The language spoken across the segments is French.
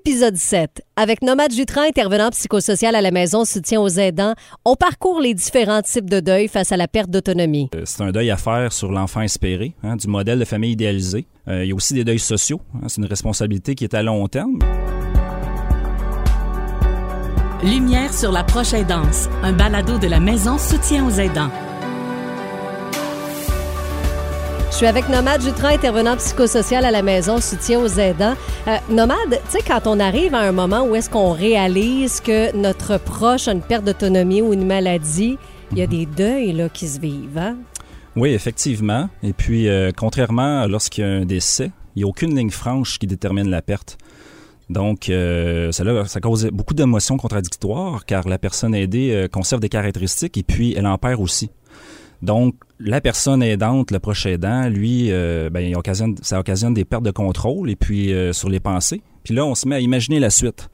Épisode 7. Avec Nomade Jutran, intervenant psychosocial à la maison, soutien aux aidants, on parcourt les différents types de deuil face à la perte d'autonomie. Euh, C'est un deuil à faire sur l'enfant espéré, hein, du modèle de famille idéalisé. Euh, il y a aussi des deuils sociaux. hein, C'est une responsabilité qui est à long terme. Lumière sur la proche aidance, un balado de la maison soutien aux aidants. Je suis avec Nomade Jutran, intervenant psychosocial à la maison, soutien aux aidants. Euh, Nomade, tu sais, quand on arrive à un moment où est-ce qu'on réalise que notre proche a une perte d'autonomie ou une maladie, il y a des deuils là, qui se vivent. Hein? Oui, effectivement. Et puis, euh, contrairement à lorsqu'il y a un décès, il n'y a aucune ligne franche qui détermine la perte. Donc, euh, ça cause beaucoup d'émotions contradictoires car la personne aidée euh, conserve des caractéristiques et puis elle en perd aussi. Donc, la personne aidante, le proche aidant, lui, euh, ben, il occasionne, ça occasionne des pertes de contrôle et puis euh, sur les pensées. Puis là, on se met à imaginer la suite.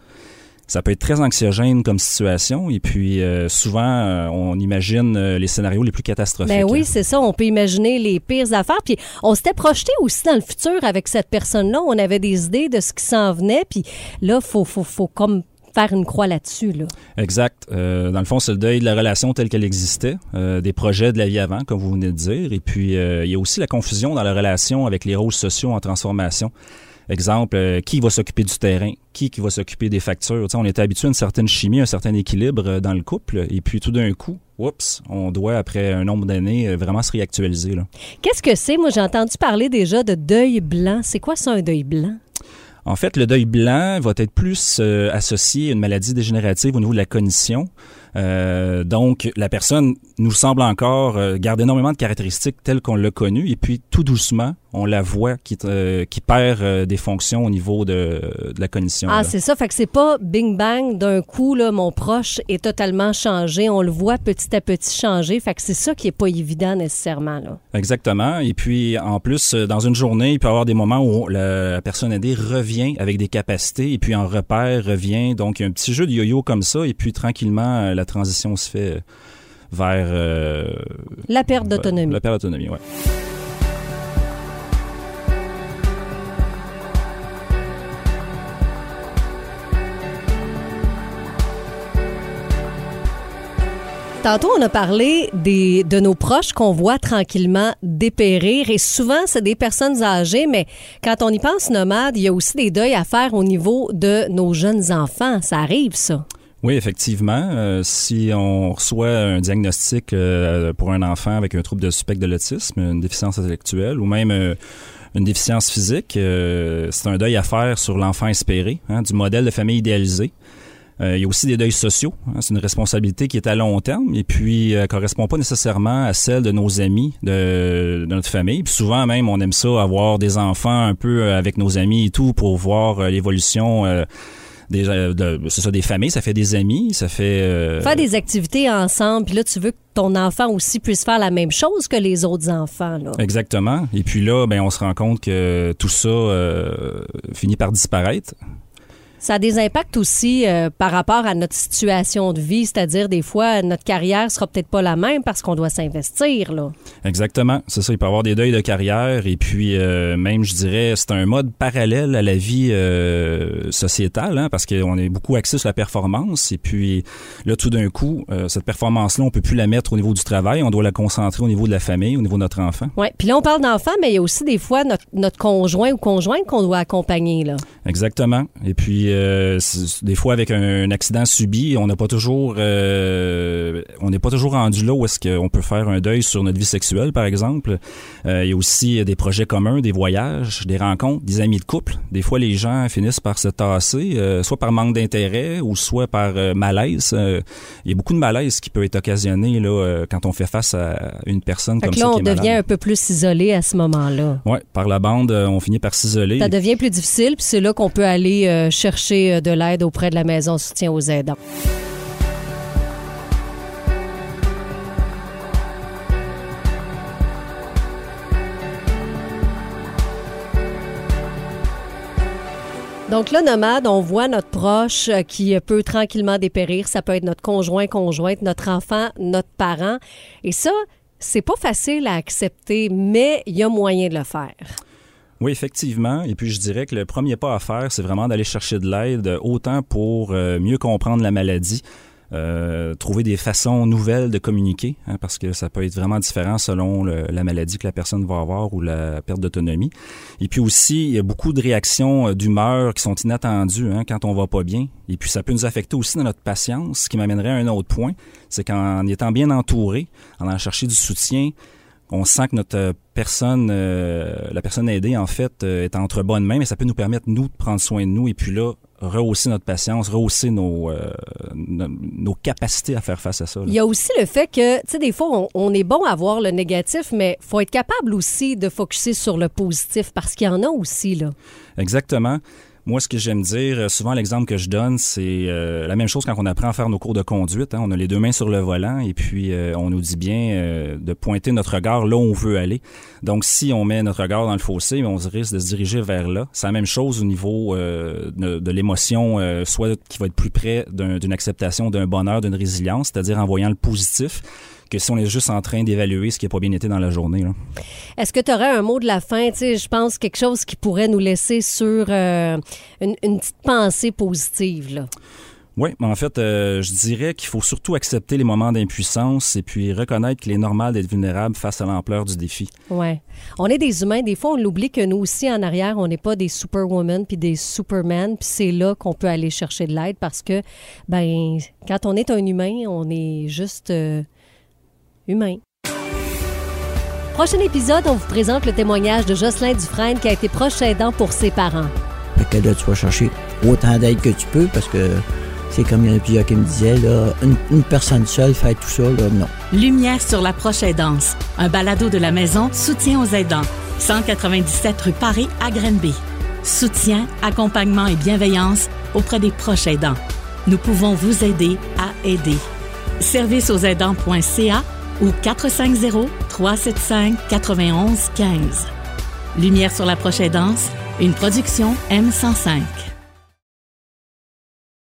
Ça peut être très anxiogène comme situation et puis euh, souvent, on imagine les scénarios les plus catastrophiques. Ben oui, c'est ça. On peut imaginer les pires affaires. Puis on s'était projeté aussi dans le futur avec cette personne-là. On avait des idées de ce qui s'en venait. Puis là, faut, faut, faut comme faire une croix là-dessus. Là. Exact. Euh, dans le fond, c'est le deuil de la relation telle qu'elle existait, euh, des projets de la vie avant, comme vous venez de dire. Et puis, euh, il y a aussi la confusion dans la relation avec les rôles sociaux en transformation. Exemple, qui va s'occuper du terrain? Qui, qui va s'occuper des factures? On était habitué à une certaine chimie, un certain équilibre dans le couple. Et puis, tout d'un coup, oups, on doit, après un nombre d'années, vraiment se réactualiser. Qu'est-ce que c'est? Moi, j'ai entendu parler déjà de deuil blanc. C'est quoi ça, un deuil blanc? En fait, le deuil blanc va être plus euh, associé à une maladie dégénérative au niveau de la cognition. Euh, donc, la personne nous semble encore euh, garde énormément de caractéristiques telles qu'on l'a connu, et puis tout doucement, on la voit qui, euh, qui perd des fonctions au niveau de, de la cognition. Ah, c'est ça. Fait que c'est pas bing bang d'un coup, là, mon proche est totalement changé. On le voit petit à petit changer. Fait que c'est ça qui est pas évident nécessairement, là. Exactement. Et puis, en plus, dans une journée, il peut y avoir des moments où la, la personne aidée revient avec des capacités, et puis en repère, revient. Donc, il y a un petit jeu de yo-yo comme ça, et puis tranquillement, la transition se fait euh, vers... euh, La perte d'autonomie. La perte d'autonomie, oui. Tantôt, on a parlé des, de nos proches qu'on voit tranquillement dépérir. Et souvent, c'est des personnes âgées, mais quand on y pense nomade, il y a aussi des deuils à faire au niveau de nos jeunes enfants. Ça arrive, ça. Oui, effectivement. Euh, si on reçoit un diagnostic euh, pour un enfant avec un trouble de spectre de l'autisme, une déficience intellectuelle ou même euh, une déficience physique, euh, c'est un deuil à faire sur l'enfant espéré, hein, du modèle de famille idéalisé. Euh, il y a aussi des deuils sociaux. hein, c'est une responsabilité qui est à long terme et puis euh, correspond pas nécessairement à celle de nos amis, de, de notre famille. Puis souvent même, on aime ça avoir des enfants un peu avec nos amis et tout pour voir l'évolution. Des, euh, de- c'est ça, des familles, ça fait des amis, ça fait... euh, Faire des activités ensemble, puis là, tu veux que ton enfant aussi puisse faire la même chose que les autres enfants, là. Exactement. Et puis là, ben, on se rend compte que tout ça euh, finit par disparaître. Ça a des impacts aussi euh, par rapport à notre situation de vie, c'est-à-dire des fois notre carrière sera peut-être pas la même parce qu'on doit s'investir là. Exactement. C'est ça. Il peut y avoir des deuils de carrière et puis euh, même, je dirais, c'est un mode parallèle à la vie euh, sociétale, hein, parce qu'on est beaucoup axé sur la performance. Et puis là, tout d'un coup, cette performance-là, on peut plus la mettre au niveau du travail. On doit la concentrer au niveau de la famille, au niveau de notre enfant. Ouais. Puis là on parle d'enfants, mais il y a aussi des fois notre, notre conjoint ou conjointe qu'on doit accompagner là. Exactement. Et puis, euh, c'est- des fois, avec un, accident subi, on n'a pas toujours, euh, on n'est pas toujours rendu là où est-ce qu'on peut faire un deuil sur notre vie sexuelle, par exemple. Euh, il y a aussi des projets communs, des voyages, des rencontres, des amis de couple. Des fois, les gens finissent par se tasser, euh, soit par manque d'intérêt ou soit par euh, malaise. Euh, il y a beaucoup de malaise qui peut être occasionné là euh, quand on fait face à une personne Fait comme que ça là qui on devient malade. un peu plus isolé à ce moment-là. Ouais, par la bande, euh, on finit par s'isoler. Ça devient plus difficile, puis c'est là qu'on peut aller euh, euh, de l'aide auprès de la maison soutien aux aidants. Donc là, nomade, on voit notre proche euh, qui peut tranquillement dépérir. Ça peut être notre conjoint, conjointe, notre enfant, notre parent. Et ça, c'est pas facile à accepter, mais il y a moyen de le faire. Oui, effectivement. Et puis je dirais que le premier pas à faire, c'est vraiment d'aller chercher de l'aide, autant pour euh, mieux comprendre la maladie, euh, trouver des façons nouvelles de communiquer, hein, parce que ça peut être vraiment différent selon la maladie que la personne va avoir ou la perte d'autonomie. Et puis aussi, il y a beaucoup de réactions euh, d'humeur qui sont inattendues hein, quand on va pas bien. Et puis ça peut nous affecter aussi dans notre patience, ce qui m'amènerait à un autre point, c'est qu'en étant bien entouré, en allant chercher du soutien, on sent que notre euh, personne, euh, la personne aidée, en fait, euh, est entre bonnes mains, mais ça peut nous permettre, nous, de prendre soin de nous et puis là, rehausser notre patience, rehausser nos, nos, nos, capacités à faire face à ça. Là. Il y a aussi le fait que, tu sais, des fois, on, on, est bon à voir le négatif, mais faut être capable aussi de focuser sur le positif parce qu'il y en a aussi, là. Exactement. Moi, ce que j'aime dire, souvent l'exemple que je donne, c'est euh, la même chose quand on apprend à faire nos cours de conduite. Hein. On a les deux mains sur le volant et puis euh, on nous dit bien euh, de pointer notre regard là où on veut aller. Donc, si on met notre regard dans le fossé, on risque de se diriger vers là. C'est la même chose au niveau de, de l'émotion, soit qui va être plus près d'une acceptation, d'un bonheur, d'une résilience, c'est-à-dire en voyant le positif que si on est juste en train d'évaluer ce qui n'a pas bien été dans la journée. Est-ce que tu aurais un mot de la fin? Je pense quelque chose qui pourrait nous laisser sur euh, une, une, petite pensée positive. Là. Oui, mais en fait, euh, je dirais qu'il faut surtout accepter les moments d'impuissance et puis reconnaître qu'il est normal d'être vulnérable face à l'ampleur du défi. Oui. On est des humains. Des fois, on l'oublie que nous aussi, en arrière, on n'est pas des superwomen puis des supermen. Puis c'est là qu'on peut aller chercher de l'aide parce que, ben, quand on est un humain, on est juste... Euh, humain. Prochain épisode, on vous présente le témoignage de Jocelyn Dufresne qui a été proche aidant pour ses parents. Fait que là, tu vas chercher autant d'aide que tu peux parce que c'est comme il y en a plusieurs qui me disaient, là, une, une personne seule fait tout ça, là, non. Lumière sur la proche aidance. Un balado de la maison Soutien aux aidants. 197 rue Paris à Grenby. Soutien, accompagnement et bienveillance auprès des proches aidants. Nous pouvons vous aider à aider. Service aux aidants.ca ou 450-375-9115. Lumière sur la prochaine danse, une production M105.